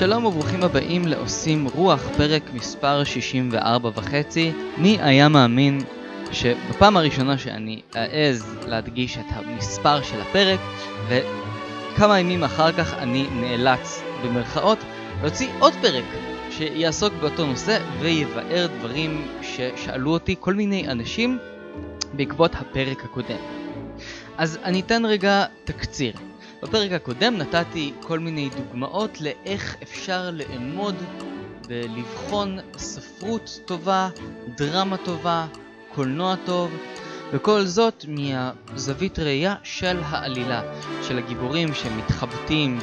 שלום וברוכים הבאים לעושים רוח, פרק מספר 64 וחצי. מי היה מאמין שבפעם הראשונה שאני אעז להדגיש את המספר של הפרק, וכמה ימים אחר כך אני נאלץ, במרכאות, להוציא עוד פרק שיעסוק באותו נושא ויבאר דברים ששאלו אותי כל מיני אנשים בעקבות הפרק הקודם. אז אני אתן רגע תקציר. בפרק הקודם נתתי כל מיני דוגמאות לאיך אפשר לאמוד ולבחון ספרות טובה, דרמה טובה, קולנוע טוב, וכל זאת מהזווית ראייה של העלילה, של הגיבורים שמתחבטים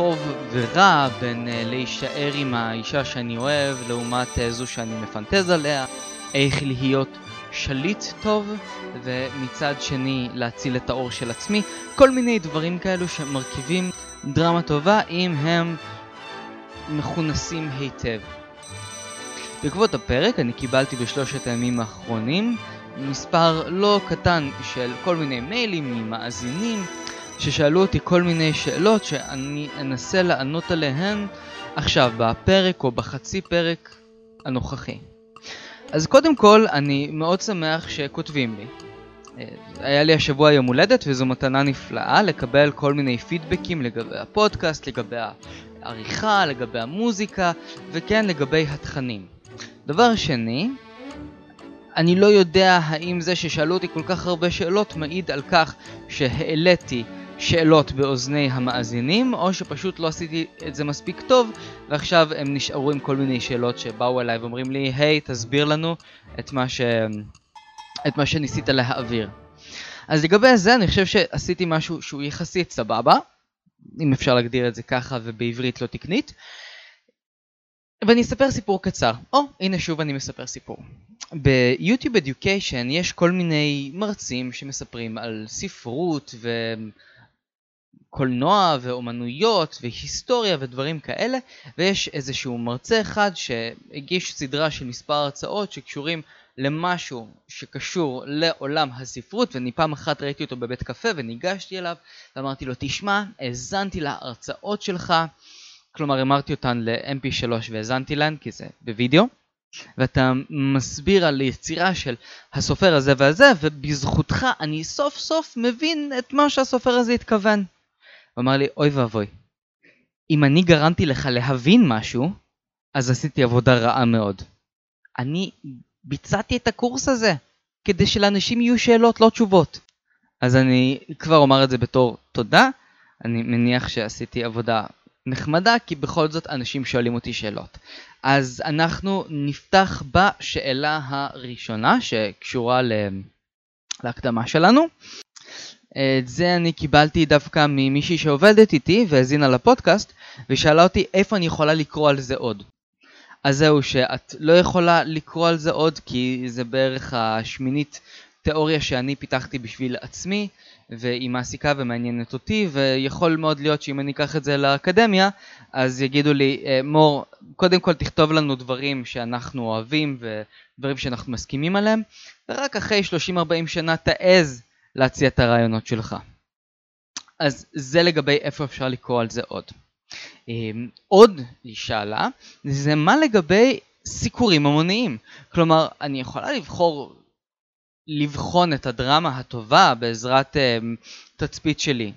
בטוב ורע בין אה, להישאר עם האישה שאני אוהב לעומת אה, זו שאני מפנטז עליה, איך להיות שליט טוב ומצד שני להציל את האור של עצמי, כל מיני דברים כאלו שמרכיבים דרמה טובה אם הם מכונסים היטב. בעקבות הפרק אני קיבלתי בשלושת הימים האחרונים מספר לא קטן של כל מיני מיילים ממאזינים ששאלו אותי כל מיני שאלות שאני אנסה לענות עליהן עכשיו בפרק או בחצי פרק הנוכחי. אז קודם כל, אני מאוד שמח שכותבים לי. אה, היה לי השבוע יום הולדת וזו מתנה נפלאה לקבל כל מיני פידבקים לגבי הפודקאסט, לגבי העריכה, לגבי המוזיקה וכן לגבי התכנים. דבר שני, אני לא יודע האם זה ששאלו אותי כל כך הרבה שאלות מעיד על כך שהעליתי שאלות באוזני המאזינים, או שפשוט לא עשיתי את זה מספיק טוב, ועכשיו הם נשארו עם כל מיני שאלות שבאו אליי ואומרים לי, היי, hey, תסביר לנו את מה, ש... את מה שניסית להעביר. אז לגבי זה, אני חושב שעשיתי משהו שהוא יחסית סבבה, אם אפשר להגדיר את זה ככה ובעברית לא תקנית. ואני אספר סיפור קצר. או, oh, הנה שוב אני מספר סיפור. ביוטיוב אדיוקיישן יש כל מיני מרצים שמספרים על ספרות ו... קולנוע ואומנויות והיסטוריה ודברים כאלה ויש איזשהו מרצה אחד שהגיש סדרה של מספר הרצאות שקשורים למשהו שקשור לעולם הספרות ואני פעם אחת ראיתי אותו בבית קפה וניגשתי אליו ואמרתי לו תשמע האזנתי להרצאות שלך. כלומר אמרתי אותן ל-mp3 והאזנתי להן כי זה בווידאו ואתה מסביר על יצירה של הסופר הזה והזה ובזכותך אני סוף סוף מבין את מה שהסופר הזה התכוון הוא אמר לי, אוי ואבוי, אם אני גרמתי לך להבין משהו, אז עשיתי עבודה רעה מאוד. אני ביצעתי את הקורס הזה, כדי שלאנשים יהיו שאלות, לא תשובות. אז אני כבר אומר את זה בתור תודה, אני מניח שעשיתי עבודה נחמדה, כי בכל זאת אנשים שואלים אותי שאלות. אז אנחנו נפתח בשאלה הראשונה שקשורה להקדמה שלנו. את זה אני קיבלתי דווקא ממישהי שעובדת איתי והאזינה לפודקאסט ושאלה אותי איפה אני יכולה לקרוא על זה עוד. אז זהו שאת לא יכולה לקרוא על זה עוד כי זה בערך השמינית תיאוריה שאני פיתחתי בשביל עצמי והיא מעסיקה ומעניינת אותי ויכול מאוד להיות שאם אני אקח את זה לאקדמיה אז יגידו לי אה, מור קודם כל תכתוב לנו דברים שאנחנו אוהבים ודברים שאנחנו מסכימים עליהם ורק אחרי 30-40 שנה תעז להציע את הרעיונות שלך. אז זה לגבי איפה אפשר לקרוא על זה עוד. אמ, עוד היא שאלה, זה מה לגבי סיקורים המוניים. כלומר, אני יכולה לבחור לבחון את הדרמה הטובה בעזרת um, תצפית שלי.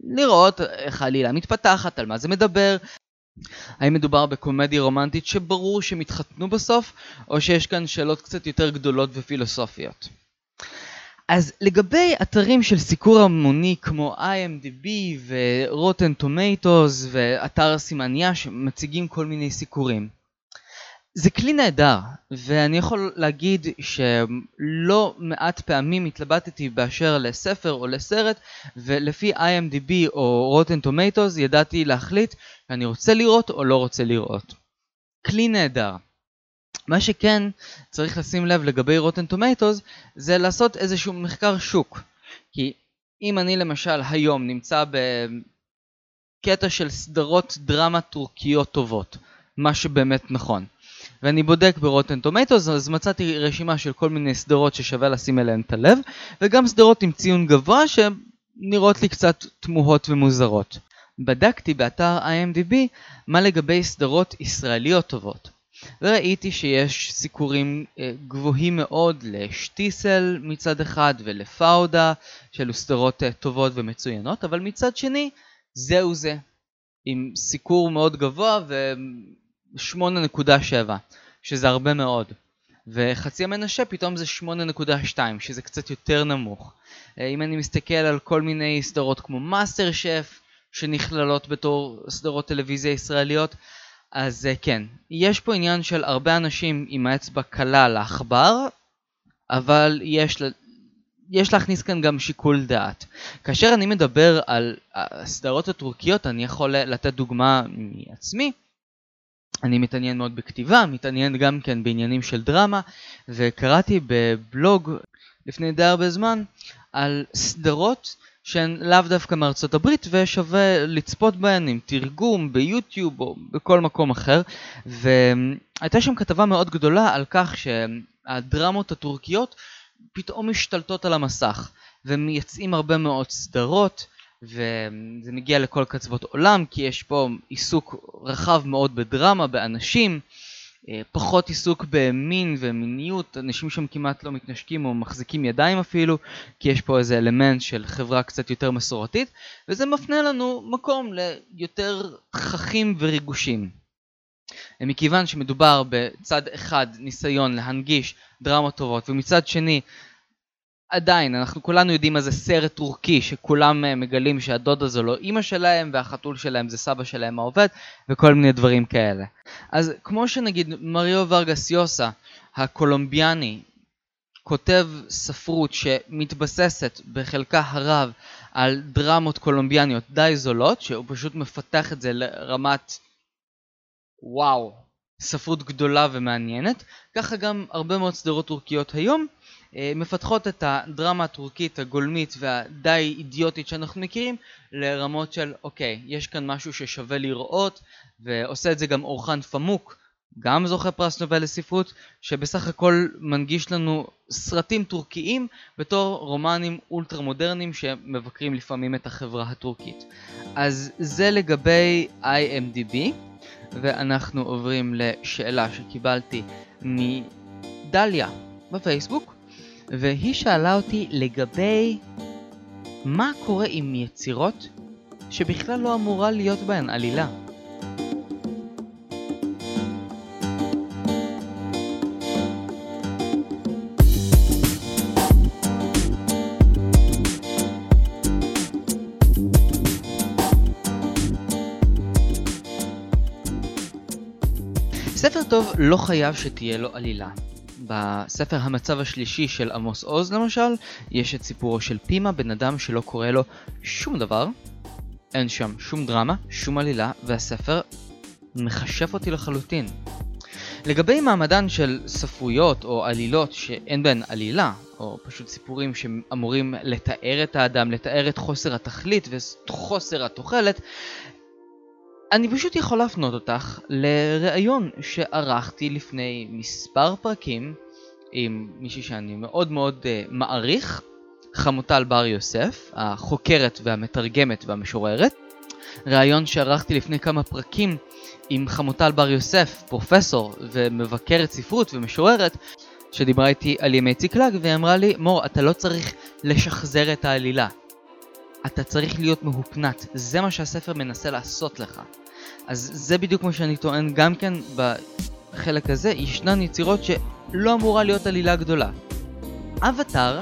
לראות איך העלילה מתפתחת, על מה זה מדבר, האם מדובר בקומדיה רומנטית שברור שהם יתחתנו בסוף, או שיש כאן שאלות קצת יותר גדולות ופילוסופיות. אז לגבי אתרים של סיקור המוני כמו IMDb ו-Rotten Tomatoes ואתר סימניה שמציגים כל מיני סיקורים. זה כלי נהדר, ואני יכול להגיד שלא מעט פעמים התלבטתי באשר לספר או לסרט, ולפי IMDb או Rotten Tomatoes ידעתי להחליט שאני רוצה לראות או לא רוצה לראות. כלי נהדר. מה שכן צריך לשים לב לגבי רוטן טומטוס זה לעשות איזשהו מחקר שוק. כי אם אני למשל היום נמצא בקטע של סדרות דרמה טורקיות טובות, מה שבאמת נכון, ואני בודק ברוטן טומטוס אז מצאתי רשימה של כל מיני סדרות ששווה לשים אליהן את הלב, וגם סדרות עם ציון גבוה שנראות לי קצת תמוהות ומוזרות. בדקתי באתר IMDb מה לגבי סדרות ישראליות טובות. וראיתי שיש סיקורים אה, גבוהים מאוד לשטיסל מצד אחד ולפאודה, שאלו סדרות אה, טובות ומצוינות, אבל מצד שני, זהו זה. עם סיקור מאוד גבוה ו-8.7, שזה הרבה מאוד. וחצי המנשה פתאום זה 8.2, שזה קצת יותר נמוך. אה, אם אני מסתכל על כל מיני סדרות כמו מאסטר שף, שנכללות בתור סדרות טלוויזיה ישראליות, אז אה, כן, יש פה עניין של הרבה אנשים עם האצבע קלה על העכבר, אבל יש, יש להכניס כאן גם שיקול דעת. כאשר אני מדבר על הסדרות הטורקיות, אני יכול לתת דוגמה מעצמי. אני מתעניין מאוד בכתיבה, מתעניין גם כן בעניינים של דרמה, וקראתי בבלוג לפני די הרבה זמן על סדרות שהן לאו דווקא מארצות הברית ושווה לצפות בהן עם תרגום ביוטיוב או בכל מקום אחר. והייתה שם כתבה מאוד גדולה על כך שהדרמות הטורקיות פתאום משתלטות על המסך ומייצאים הרבה מאוד סדרות וזה מגיע לכל קצוות עולם כי יש פה עיסוק רחב מאוד בדרמה, באנשים פחות עיסוק במין ומיניות, אנשים שם כמעט לא מתנשקים או מחזיקים ידיים אפילו, כי יש פה איזה אלמנט של חברה קצת יותר מסורתית, וזה מפנה לנו מקום ליותר תככים וריגושים. אה, מכיוון שמדובר בצד אחד ניסיון להנגיש דרמות טובות, ומצד שני עדיין, אנחנו כולנו יודעים מה זה סרט טורקי, שכולם אה, מגלים שהדודה זו לא אימא שלהם, והחתול שלהם זה סבא שלהם העובד, וכל מיני דברים כאלה. אז כמו שנגיד מריו ורגס יוסה, הקולומביאני, כותב ספרות שמתבססת בחלקה הרב על דרמות קולומביאניות די זולות, שהוא פשוט מפתח את זה לרמת וואו, ספרות גדולה ומעניינת, ככה גם הרבה מאוד סדרות טורקיות היום מפתחות את הדרמה הטורקית הגולמית והדי אידיוטית שאנחנו מכירים לרמות של אוקיי, יש כאן משהו ששווה לראות ועושה את זה גם אורחן פמוק, גם זוכה פרס נובל לספרות, שבסך הכל מנגיש לנו סרטים טורקיים בתור רומנים אולטרה מודרניים שמבקרים לפעמים את החברה הטורקית. אז זה לגבי IMDb, ואנחנו עוברים לשאלה שקיבלתי מדליה בפייסבוק. והיא שאלה אותי לגבי מה קורה עם יצירות שבכלל לא אמורה להיות בהן עלילה. ספר טוב לא חייב שתהיה לו עלילה. בספר המצב השלישי של עמוס עוז למשל, יש את סיפורו של פימה, בן אדם שלא קורה לו שום דבר, אין שם שום דרמה, שום עלילה, והספר מכשף אותי לחלוטין. לגבי מעמדן של ספרויות או עלילות שאין בהן עלילה, או פשוט סיפורים שאמורים לתאר את האדם, לתאר את חוסר התכלית וחוסר התוחלת, אני פשוט יכול להפנות אותך לראיון שערכתי לפני מספר פרקים עם מישהי שאני מאוד מאוד uh, מעריך, חמוטל בר יוסף, החוקרת והמתרגמת והמשוררת. ראיון שערכתי לפני כמה פרקים עם חמוטל בר יוסף, פרופסור ומבקרת ספרות ומשוררת, שדיברה איתי על ימי ציקלג והיא אמרה לי, מור, אתה לא צריך לשחזר את העלילה. אתה צריך להיות מהופנת, זה מה שהספר מנסה לעשות לך. אז זה בדיוק מה שאני טוען גם כן בחלק הזה, ישנן יצירות שלא אמורה להיות עלילה גדולה. אבטאר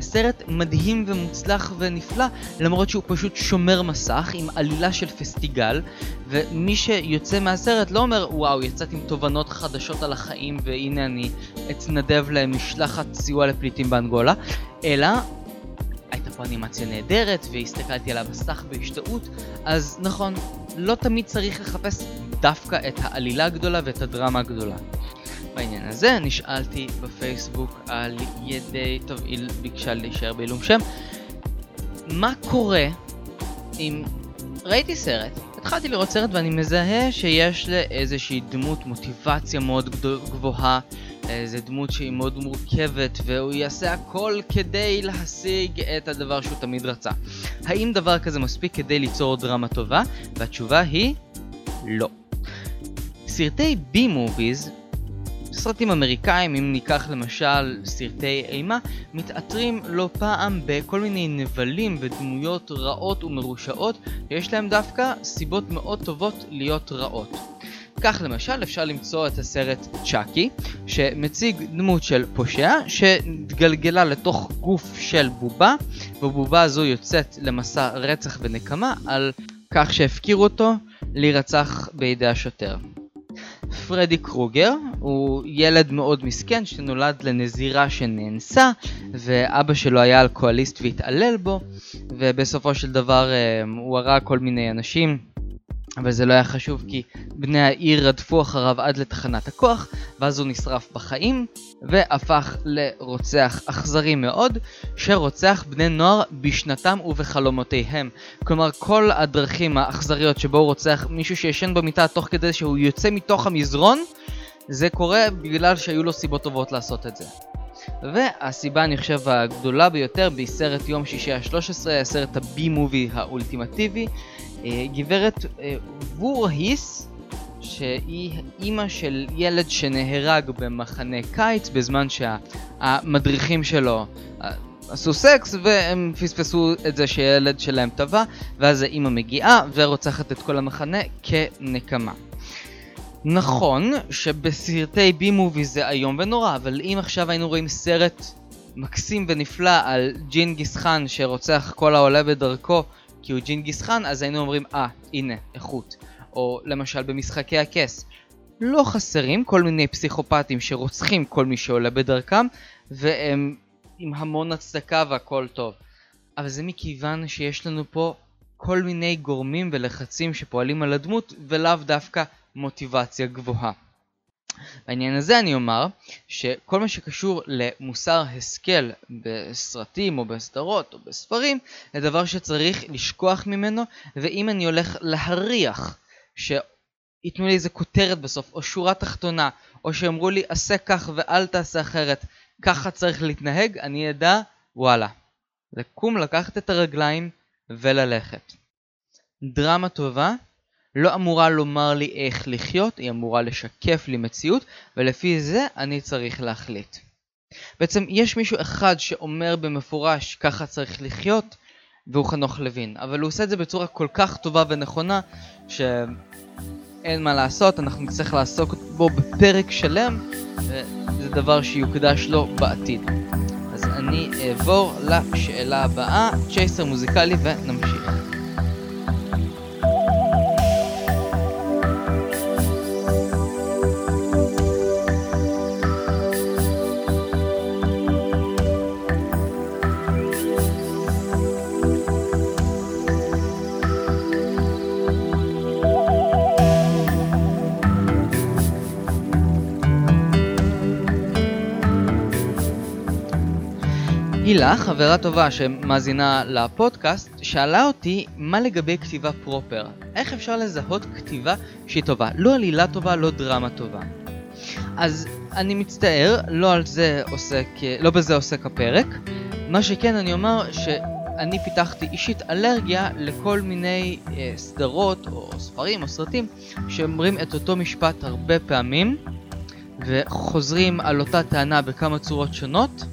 סרט מדהים ומוצלח ונפלא, למרות שהוא פשוט שומר מסך עם עלילה של פסטיגל, ומי שיוצא מהסרט לא אומר וואו יצאתי עם תובנות חדשות על החיים והנה אני אתנדב למשלחת סיוע לפליטים באנגולה, אלא פה אנימציה נהדרת והסתכלתי על המסך בהשתאות, אז נכון, לא תמיד צריך לחפש דווקא את העלילה הגדולה ואת הדרמה הגדולה. בעניין הזה נשאלתי בפייסבוק על ידי, טוב, היא ביקשה להישאר בעילום שם, מה קורה אם ראיתי סרט, התחלתי לראות סרט ואני מזהה שיש לאיזושהי דמות מוטיבציה מאוד גבוהה, איזה דמות שהיא מאוד מורכבת והוא יעשה הכל כדי להשיג את הדבר שהוא תמיד רצה. האם דבר כזה מספיק כדי ליצור דרמה טובה? והתשובה היא לא. סרטי בי מוביז סרטים אמריקאים, אם ניקח למשל סרטי אימה, מתעטרים לא פעם בכל מיני נבלים ודמויות רעות ומרושעות, ויש להם דווקא סיבות מאוד טובות להיות רעות. כך למשל אפשר למצוא את הסרט צ'אקי, שמציג דמות של פושע שהתגלגלה לתוך גוף של בובה, ובובה הזו יוצאת למסע רצח ונקמה על כך שהפקירו אותו להירצח בידי השוטר. פרדי קרוגר הוא ילד מאוד מסכן שנולד לנזירה שנאנסה ואבא שלו היה אלכוהוליסט והתעלל בו ובסופו של דבר אה, הוא הרג כל מיני אנשים אבל זה לא היה חשוב כי בני העיר רדפו אחריו עד לתחנת הכוח, ואז הוא נשרף בחיים, והפך לרוצח אכזרי מאוד, שרוצח בני נוער בשנתם ובחלומותיהם. כלומר, כל הדרכים האכזריות שבו הוא רוצח מישהו שישן במיטה תוך כדי שהוא יוצא מתוך המזרון, זה קורה בגלל שהיו לו סיבות טובות לעשות את זה. והסיבה אני חושב הגדולה ביותר בסרט יום שישי ה-13, הסרט הבי מובי האולטימטיבי, גברת אה, וורהיס, שהיא אימא של ילד שנהרג במחנה קיץ בזמן שהמדריכים שלו אה, עשו סקס והם פספסו את זה שילד שלהם טבע ואז האימא מגיעה ורוצחת את כל המחנה כנקמה. נכון שבסרטי בי מובי זה איום ונורא, אבל אם עכשיו היינו רואים סרט מקסים ונפלא על ג'ינגיס חאן שרוצח כל העולה בדרכו כי הוא ג'ינגיס חאן, אז היינו אומרים, אה, ah, הנה, איכות. או למשל במשחקי הכס. לא חסרים כל מיני פסיכופטים שרוצחים כל מי שעולה בדרכם, והם עם המון הצדקה והכל טוב. אבל זה מכיוון שיש לנו פה כל מיני גורמים ולחצים שפועלים על הדמות, ולאו דווקא מוטיבציה גבוהה. בעניין הזה אני אומר שכל מה שקשור למוסר השכל בסרטים או בסדרות או בספרים זה דבר שצריך לשכוח ממנו ואם אני הולך להריח שייתנו לי איזה כותרת בסוף או שורה תחתונה או שאמרו לי עשה כך ואל תעשה אחרת ככה צריך להתנהג אני אדע וואלה לקום לקחת את הרגליים וללכת. דרמה טובה לא אמורה לומר לי איך לחיות, היא אמורה לשקף לי מציאות, ולפי זה אני צריך להחליט. בעצם יש מישהו אחד שאומר במפורש ככה צריך לחיות, והוא חנוך לוין, אבל הוא עושה את זה בצורה כל כך טובה ונכונה, שאין מה לעשות, אנחנו נצטרך לעסוק בו בפרק שלם, וזה דבר שיוקדש לו בעתיד. אז אני אעבור לשאלה הבאה, צ'ייסר מוזיקלי ונמשיך. הילה, חברה טובה שמאזינה לפודקאסט, שאלה אותי מה לגבי כתיבה פרופר. איך אפשר לזהות כתיבה שהיא טובה? לא עלילה טובה, לא דרמה טובה. אז אני מצטער, לא על זה עוסק, לא בזה עוסק הפרק. מה שכן אני אומר שאני פיתחתי אישית אלרגיה לכל מיני אה, סדרות או ספרים או סרטים שאומרים את אותו משפט הרבה פעמים וחוזרים על אותה טענה בכמה צורות שונות.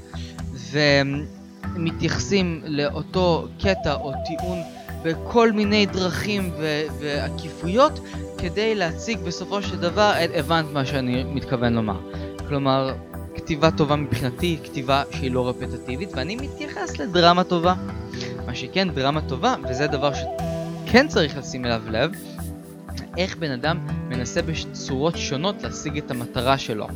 ומתייחסים לאותו קטע או טיעון בכל מיני דרכים ו- ועקיפויות כדי להציג בסופו של דבר, הבנת מה שאני מתכוון לומר. כלומר, כתיבה טובה מבחינתי היא כתיבה שהיא לא רפטטיבית ואני מתייחס לדרמה טובה. מה שכן, דרמה טובה, וזה דבר שכן צריך לשים אליו לב, איך בן אדם מנסה בצורות שונות להשיג את המטרה שלו.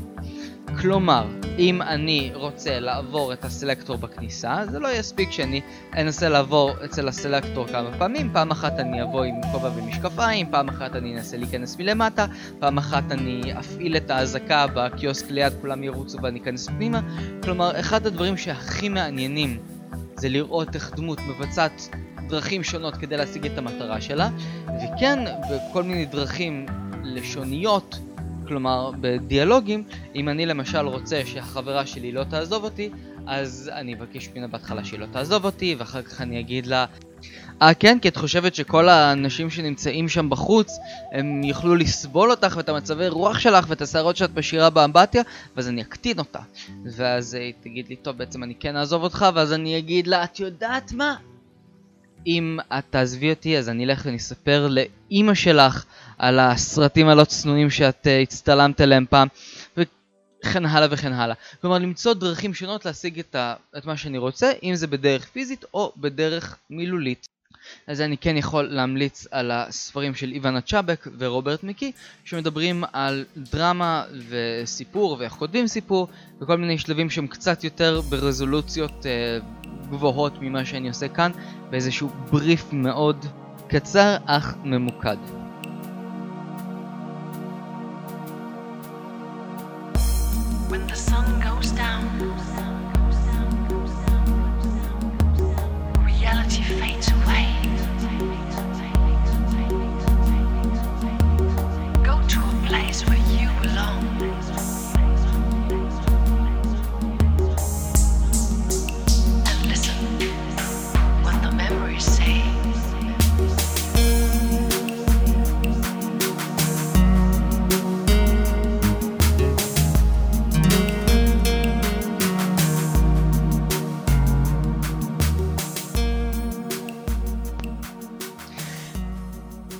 כלומר, אם אני רוצה לעבור את הסלקטור בכניסה, זה לא יספיק שאני אנסה לעבור אצל הסלקטור כמה פעמים, פעם אחת אני אבוא עם כובע ומשקפיים, פעם אחת אני אנסה להיכנס מלמטה, פעם אחת אני אפעיל את האזעקה בקיוסק ליד, כולם ירוצו ואני אכנס פנימה. כלומר, אחד הדברים שהכי מעניינים זה לראות איך דמות מבצעת דרכים שונות כדי להשיג את המטרה שלה, וכן, בכל מיני דרכים לשוניות כלומר, בדיאלוגים, אם אני למשל רוצה שהחברה שלי לא תעזוב אותי, אז אני אבקש ממנה בהתחלה שהיא לא תעזוב אותי, ואחר כך אני אגיד לה, אה כן? כי את חושבת שכל האנשים שנמצאים שם בחוץ, הם יוכלו לסבול אותך ואת המצבי רוח שלך ואת השערות שאת משאירה באמבטיה, ואז אני אקטין אותה. ואז היא תגיד לי, טוב, בעצם אני כן אעזוב אותך, ואז אני אגיד לה, את יודעת מה? אם את תעזבי אותי, אז אני אלך ואני אספר לאימא שלך על הסרטים הלא צנועים שאת uh, הצטלמת אליהם פעם, וכן הלאה וכן הלאה. כלומר, למצוא דרכים שונות להשיג את, ה, את מה שאני רוצה, אם זה בדרך פיזית או בדרך מילולית. אז אני כן יכול להמליץ על הספרים של איוונה צ'אבק ורוברט מיקי שמדברים על דרמה וסיפור ואיך כותבים סיפור וכל מיני שלבים שהם קצת יותר ברזולוציות אה, גבוהות ממה שאני עושה כאן באיזשהו בריף מאוד קצר אך ממוקד. The sun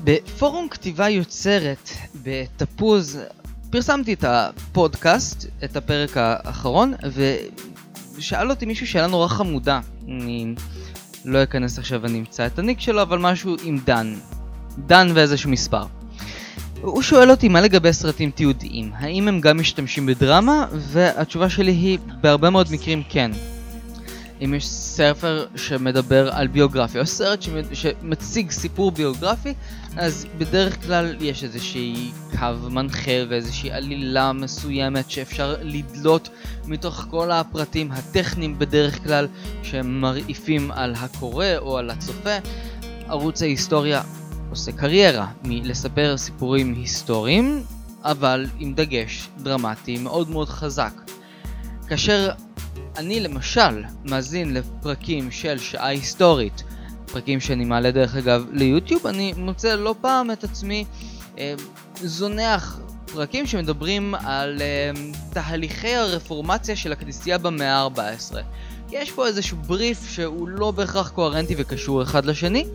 בפורום כתיבה יוצרת בתפוז פרסמתי את הפודקאסט, את הפרק האחרון, ושאל אותי מישהו שאלה נורא חמודה. אני לא אכנס עכשיו ואני אמצא את הניק שלו, אבל משהו עם דן. דן ואיזשהו מספר. הוא שואל אותי מה לגבי סרטים תיעודיים, האם הם גם משתמשים בדרמה? והתשובה שלי היא, בהרבה מאוד מקרים כן. אם יש ספר שמדבר על ביוגרפיה, או סרט שמציג סיפור ביוגרפי, אז בדרך כלל יש איזושהי קו מנחה ואיזושהי עלילה מסוימת שאפשר לדלות מתוך כל הפרטים הטכניים בדרך כלל שמרעיפים על הקורא או על הצופה. ערוץ ההיסטוריה עושה קריירה מלספר סיפורים היסטוריים, אבל עם דגש דרמטי מאוד מאוד חזק. כאשר אני למשל מאזין לפרקים של שעה היסטורית, פרקים שאני מעלה דרך אגב ליוטיוב, אני מוצא לא פעם את עצמי אה, זונח פרקים שמדברים על אה, תהליכי הרפורמציה של הכנסייה במאה ה-14. יש פה איזשהו בריף שהוא לא בהכרח קוהרנטי וקשור אחד לשני.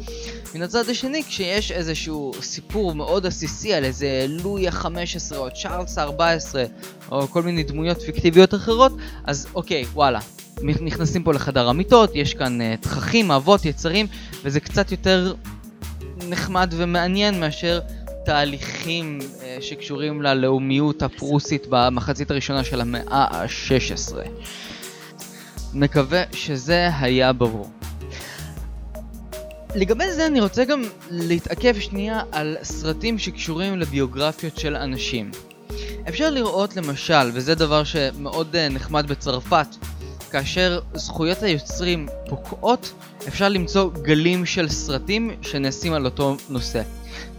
מן הצד השני, כשיש איזשהו סיפור מאוד עסיסי על איזה לואי ה-15 או צ'ארלס ה-14 או כל מיני דמויות פיקטיביות אחרות, אז אוקיי, וואלה. נכנסים פה לחדר המיטות, יש כאן uh, תככים, אהבות, יצרים, וזה קצת יותר נחמד ומעניין מאשר תהליכים uh, שקשורים ללאומיות הפרוסית במחצית הראשונה של המאה ה-16. מקווה שזה היה ברור. לגבי זה אני רוצה גם להתעכב שנייה על סרטים שקשורים לביוגרפיות של אנשים. אפשר לראות למשל, וזה דבר שמאוד אה, נחמד בצרפת, כאשר זכויות היוצרים פוקעות, אפשר למצוא גלים של סרטים שנעשים על אותו נושא.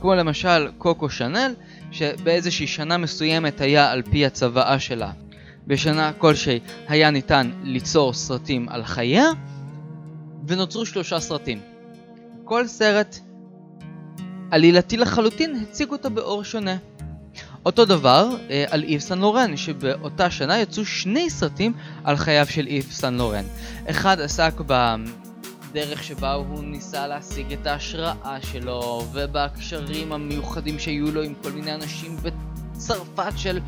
כמו למשל קוקו שנל, שבאיזושהי שנה מסוימת היה על פי הצוואה שלה בשנה כלשהי היה ניתן ליצור סרטים על חייה, ונוצרו שלושה סרטים. כל סרט עלילתי לחלוטין הציג אותו באור שונה. אותו דבר אה, על איב סן לורן, שבאותה שנה יצאו שני סרטים על חייו של איב סן לורן. אחד עסק בדרך שבה הוא ניסה להשיג את ההשראה שלו, ובקשרים המיוחדים שהיו לו עם כל מיני אנשים צרפת של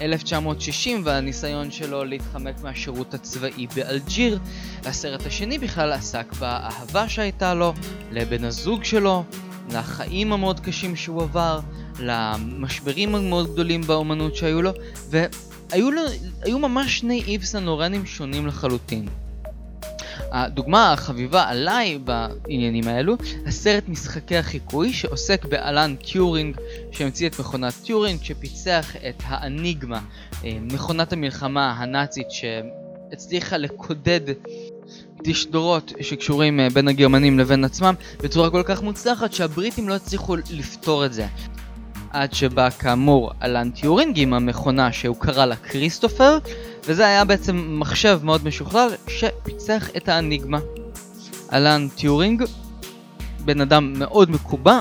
1960 והניסיון שלו להתחמק מהשירות הצבאי באלג'יר. הסרט השני בכלל עסק באהבה שהייתה לו, לבן הזוג שלו, לחיים המאוד קשים שהוא עבר, למשברים המאוד גדולים באומנות שהיו לו, והיו ממש שני איב סן לורנים שונים לחלוטין. הדוגמה החביבה עליי בעניינים האלו, הסרט משחקי החיקוי שעוסק באלן טיורינג שהמציא את מכונת טיורינג שפיצח את האניגמה, אה, מכונת המלחמה הנאצית שהצליחה לקודד תשדורות שקשורים אה, בין הגרמנים לבין עצמם בצורה כל כך מוצלחת שהבריטים לא הצליחו לפתור את זה. עד שבא כאמור אלן טיורינג עם המכונה שהוא קרא לה כריסטופר וזה היה בעצם מחשב מאוד משוכלל שפיצח את האניגמה. אלן טיורינג בן אדם מאוד מקובע,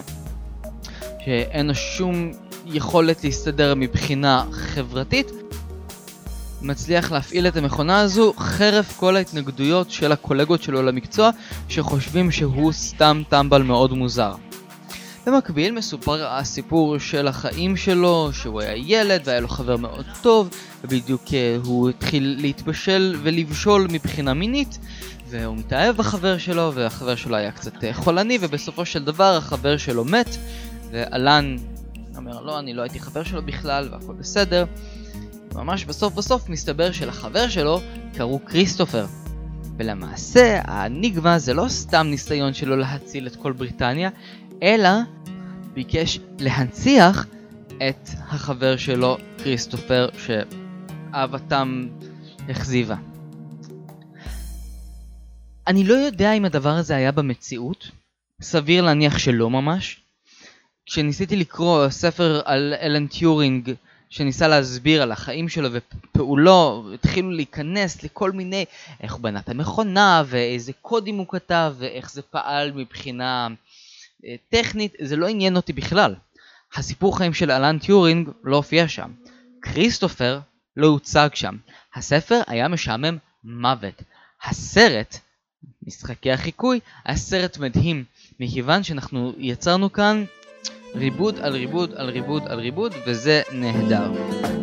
שאין לו שום יכולת להסתדר מבחינה חברתית, מצליח להפעיל את המכונה הזו חרף כל ההתנגדויות של הקולגות שלו למקצוע שחושבים שהוא סתם טמבל מאוד מוזר. במקביל מסופר הסיפור של החיים שלו, שהוא היה ילד והיה לו חבר מאוד טוב, ובדיוק אה, הוא התחיל להתבשל ולבשול מבחינה מינית, והוא מתאהב בחבר שלו, והחבר שלו היה קצת אה, חולני, ובסופו של דבר החבר שלו מת, ואלן אומר לא, אני לא הייתי חבר שלו בכלל, והכל בסדר. ממש בסוף בסוף מסתבר שלחבר שלו קראו כריסטופר. ולמעשה, האניגמה זה לא סתם ניסיון שלו להציל את כל בריטניה, אלא ביקש להנציח את החבר שלו, כריסטופר, שאהבתם הכזיבה. אני לא יודע אם הדבר הזה היה במציאות, סביר להניח שלא ממש. כשניסיתי לקרוא ספר על אלן טיורינג שניסה להסביר על החיים שלו ופועלו, התחילו להיכנס לכל מיני, איך הוא בנה את המכונה ואיזה קודים הוא כתב ואיך זה פעל מבחינה טכנית, זה לא עניין אותי בכלל. הסיפור חיים של אלן טיורינג לא הופיע שם. כריסטופר לא הוצג שם. הספר היה משעמם מוות. הסרט, משחקי החיקוי, היה סרט מדהים, מכיוון שאנחנו יצרנו כאן ריבוד על ריבוד על ריבוד על ריבוד, וזה נהדר.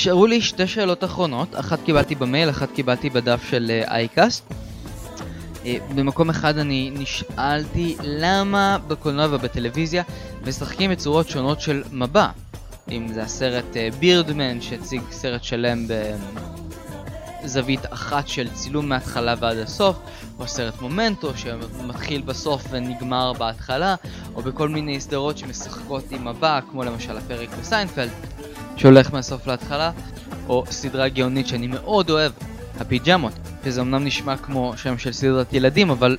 נשארו לי שתי שאלות אחרונות, אחת קיבלתי במייל, אחת קיבלתי בדף של אייקאסט. אה, אה, במקום אחד אני נשאלתי למה בקולנוע ובטלוויזיה משחקים בצורות שונות של מבע. אם זה הסרט בירדמן אה, שהציג סרט שלם בזווית אחת של צילום מההתחלה ועד הסוף, או סרט מומנטו שמתחיל בסוף ונגמר בהתחלה, או בכל מיני סדרות שמשחקות עם מבע, כמו למשל הפרק בסיינפלד. שהולך מהסוף להתחלה, או סדרה גאונית שאני מאוד אוהב, הפיג'מות, שזה אמנם נשמע כמו שם של סדרת ילדים, אבל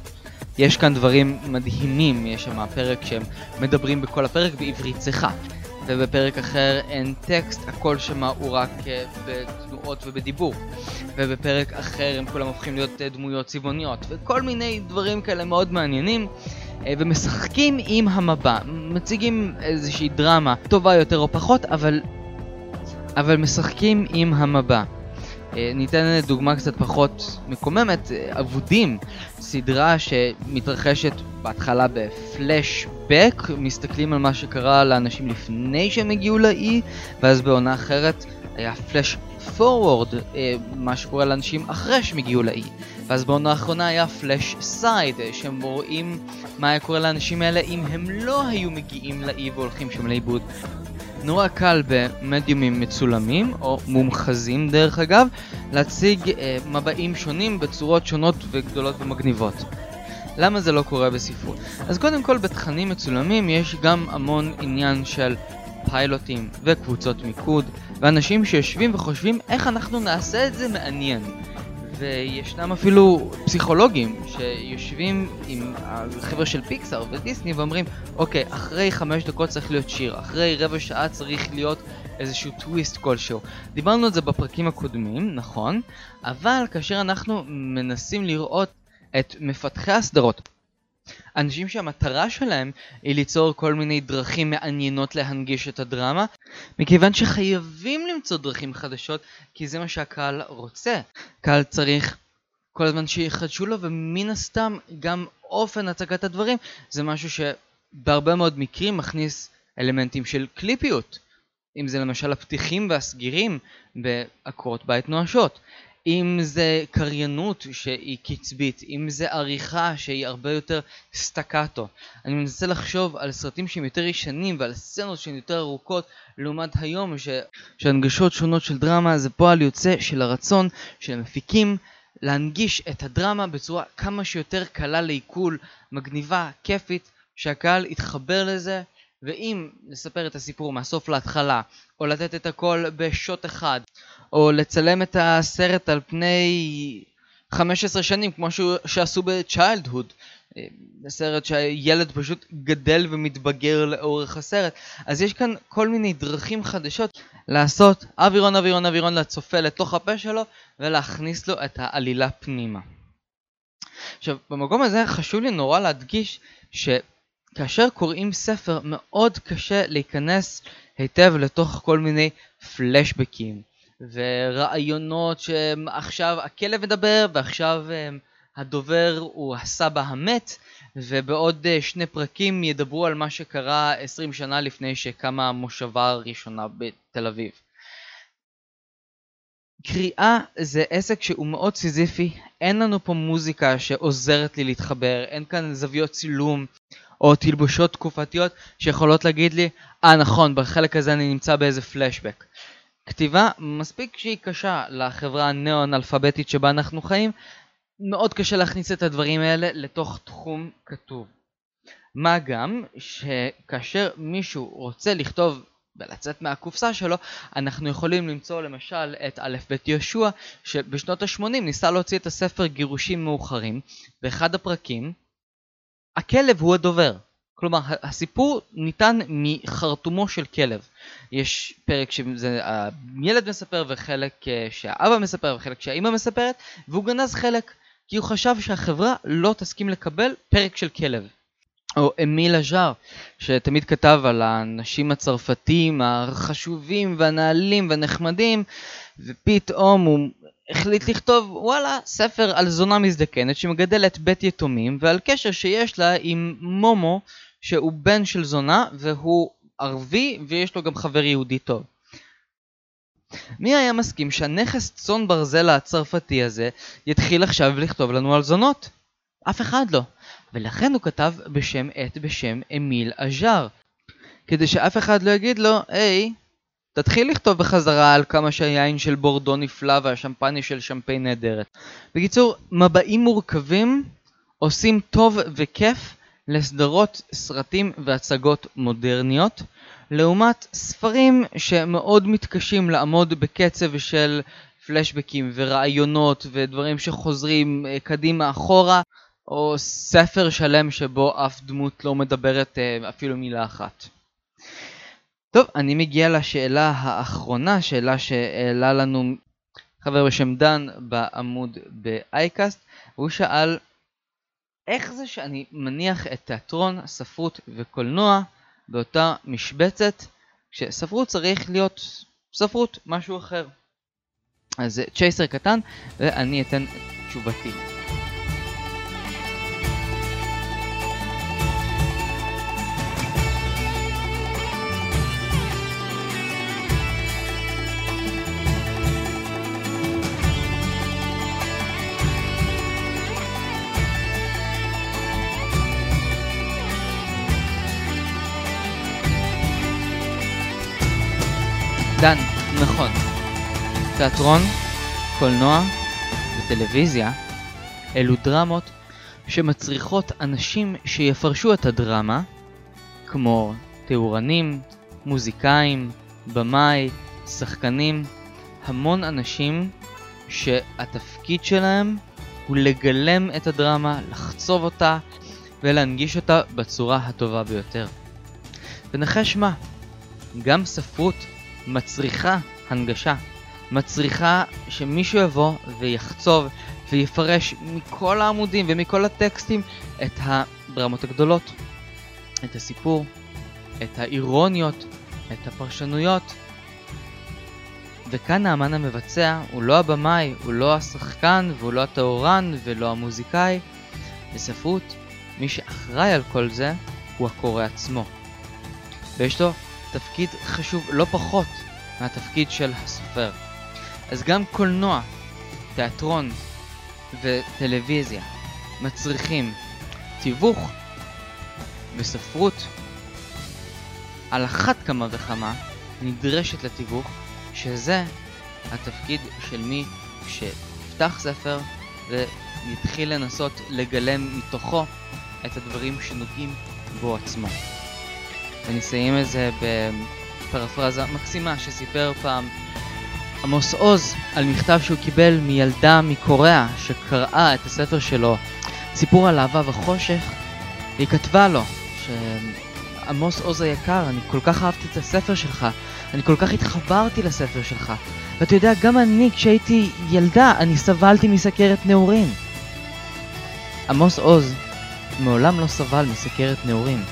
יש כאן דברים מדהימים, יש שם פרק שהם מדברים בכל הפרק בעברית צחה. ובפרק אחר אין טקסט, הכל שמה הוא רק אה, בתנועות ובדיבור. ובפרק אחר הם כולם הופכים להיות אה, דמויות צבעוניות, וכל מיני דברים כאלה מאוד מעניינים. אה, ומשחקים עם המבע, מציגים איזושהי דרמה טובה יותר או פחות, אבל אבל משחקים עם המבע. אה, ניתן דוגמה קצת פחות מקוממת, אה, אבודים, סדרה שמתרחשת בהתחלה בפלשבק, מסתכלים על מה שקרה לאנשים לפני שהם הגיעו לאי, ואז בעונה אחרת היה פלאש פורוורד, מה שקורה לאנשים אחרי שהם הגיעו לאי. ואז בעונה האחרונה היה פלאש סייד, שהם רואים מה היה קורה לאנשים האלה אם הם לא היו מגיעים לאי והולכים שם לאיבוד. נורא קל במדיומים מצולמים, או מומחזים דרך אגב, להציג אה, מבעים שונים בצורות שונות וגדולות ומגניבות. למה זה לא קורה בספרות? אז קודם כל בתכנים מצולמים יש גם המון עניין של פיילוטים וקבוצות מיקוד, ואנשים שיושבים וחושבים איך אנחנו נעשה את זה מעניין. וישנם אפילו פסיכולוגים שיושבים עם החבר'ה של פיקסאר ודיסני ואומרים אוקיי, אחרי חמש דקות צריך להיות שיר, אחרי רבע שעה צריך להיות איזשהו טוויסט כלשהו. דיברנו על זה בפרקים הקודמים, נכון, אבל כאשר אנחנו מנסים לראות את מפתחי הסדרות אנשים שהמטרה שלהם היא ליצור כל מיני דרכים מעניינות להנגיש את הדרמה, מכיוון שחייבים למצוא דרכים חדשות, כי זה מה שהקהל רוצה. קהל צריך כל הזמן שיחדשו לו, ומן הסתם גם אופן הצגת הדברים זה משהו שבהרבה מאוד מקרים מכניס אלמנטים של קליפיות. אם זה למשל הפתיחים והסגירים בעקרות בית נואשות. אם זה קריינות שהיא קצבית, אם זה עריכה שהיא הרבה יותר סטקטו. אני מנסה לחשוב על סרטים שהם יותר ישנים ועל סצנות שהן יותר ארוכות לעומת היום ש... שהנגשות שונות של דרמה זה פועל יוצא של הרצון של המפיקים להנגיש את הדרמה בצורה כמה שיותר קלה לעיכול, מגניבה, כיפית, שהקהל יתחבר לזה ואם לספר את הסיפור מהסוף להתחלה, או לתת את הכל בשוט אחד, או לצלם את הסרט על פני 15 שנים כמו שעשו בצ'יילדהוד, אה, סרט שהילד פשוט גדל ומתבגר לאורך הסרט, אז יש כאן כל מיני דרכים חדשות לעשות אווירון אווירון אווירון לצופה לתוך הפה שלו ולהכניס לו את העלילה פנימה. עכשיו במקום הזה חשוב לי נורא להדגיש ש... כאשר קוראים ספר מאוד קשה להיכנס היטב לתוך כל מיני פלשבקים ורעיונות שעכשיו הכלב מדבר ועכשיו אמ, הדובר הוא הסבא המת ובעוד אה, שני פרקים ידברו על מה שקרה 20 שנה לפני שקמה המושבה הראשונה בתל אביב. קריאה זה עסק שהוא מאוד סיזיפי, אין לנו פה מוזיקה שעוזרת לי להתחבר, אין כאן זוויות צילום או תלבושות תקופתיות שיכולות להגיד לי, אה ah, נכון, בחלק הזה אני נמצא באיזה פלשבק. כתיבה מספיק שהיא קשה לחברה הנאו-אנאלפביתית שבה אנחנו חיים, מאוד קשה להכניס את הדברים האלה לתוך תחום כתוב. מה גם שכאשר מישהו רוצה לכתוב ולצאת מהקופסה שלו, אנחנו יכולים למצוא למשל את א' ב' יהושע, שבשנות ה-80 ניסה להוציא את הספר גירושים מאוחרים, באחד הפרקים הכלב הוא הדובר. כלומר, הסיפור ניתן מחרטומו של כלב. יש פרק שהילד מספר וחלק אה, שהאבא מספר וחלק שהאימא מספרת, והוא גנז חלק, כי הוא חשב שהחברה לא תסכים לקבל פרק של כלב. או אמיל אג'אר, שתמיד כתב על האנשים הצרפתים החשובים והנעלים והנחמדים, ופתאום הוא החליט לכתוב וואלה ספר על זונה מזדקנת שמגדלת בית יתומים ועל קשר שיש לה עם מומו שהוא בן של זונה והוא ערבי ויש לו גם חבר יהודי טוב. מי היה מסכים שהנכס צאן ברזל הצרפתי הזה יתחיל עכשיו לכתוב לנו על זונות? אף אחד לא. ולכן הוא כתב בשם עט בשם אמיל אז'אר. כדי שאף אחד לא יגיד לו, היי, תתחיל לכתוב בחזרה על כמה שהיין של בורדו נפלא והשמפניה של שמפיין נהדרת. בקיצור, מבעים מורכבים עושים טוב וכיף לסדרות, סרטים והצגות מודרניות, לעומת ספרים שמאוד מתקשים לעמוד בקצב של פלשבקים ורעיונות ודברים שחוזרים אה, קדימה אחורה, או ספר שלם שבו אף דמות לא מדברת אה, אפילו מילה אחת. טוב, אני מגיע לשאלה האחרונה, שאלה שהעלה לנו חבר בשם דן בעמוד באייקאסט, והוא שאל איך זה שאני מניח את תיאטרון, ספרות וקולנוע באותה משבצת, כשספרות צריך להיות ספרות, משהו אחר. אז צ'ייסר קטן, ואני אתן תשובתי. דן, נכון. תיאטרון, קולנוע וטלוויזיה אלו דרמות שמצריכות אנשים שיפרשו את הדרמה, כמו תאורנים, מוזיקאים, במאי, שחקנים, המון אנשים שהתפקיד שלהם הוא לגלם את הדרמה, לחצוב אותה ולהנגיש אותה בצורה הטובה ביותר. ונחש מה, גם ספרות מצריכה הנגשה, מצריכה שמישהו יבוא ויחצוב ויפרש מכל העמודים ומכל הטקסטים את הדרמות הגדולות, את הסיפור, את האירוניות, את הפרשנויות. וכאן האמן המבצע הוא לא הבמאי, הוא לא השחקן והוא לא הטהורן ולא המוזיקאי. בספרות, מי שאחראי על כל זה הוא הקורא עצמו. ויש לו תפקיד חשוב לא פחות מהתפקיד של הסופר. אז גם קולנוע תיאטרון וטלוויזיה מצריכים תיווך וספרות, על אחת כמה וכמה נדרשת לתיווך, שזה התפקיד של מי שיפתח ספר ויתחיל לנסות לגלם מתוכו את הדברים שנוגעים בו עצמו. אני אסיים את זה בפרפרזה מקסימה שסיפר פעם עמוס עוז על מכתב שהוא קיבל מילדה מקוריאה שקראה את הספר שלו, סיפור על אהבה וחושך. היא כתבה לו שעמוס עוז היקר, אני כל כך אהבתי את הספר שלך, אני כל כך התחברתי לספר שלך. ואתה יודע, גם אני, כשהייתי ילדה, אני סבלתי מסכרת נעורים. עמוס עוז מעולם לא סבל מסכרת נעורים.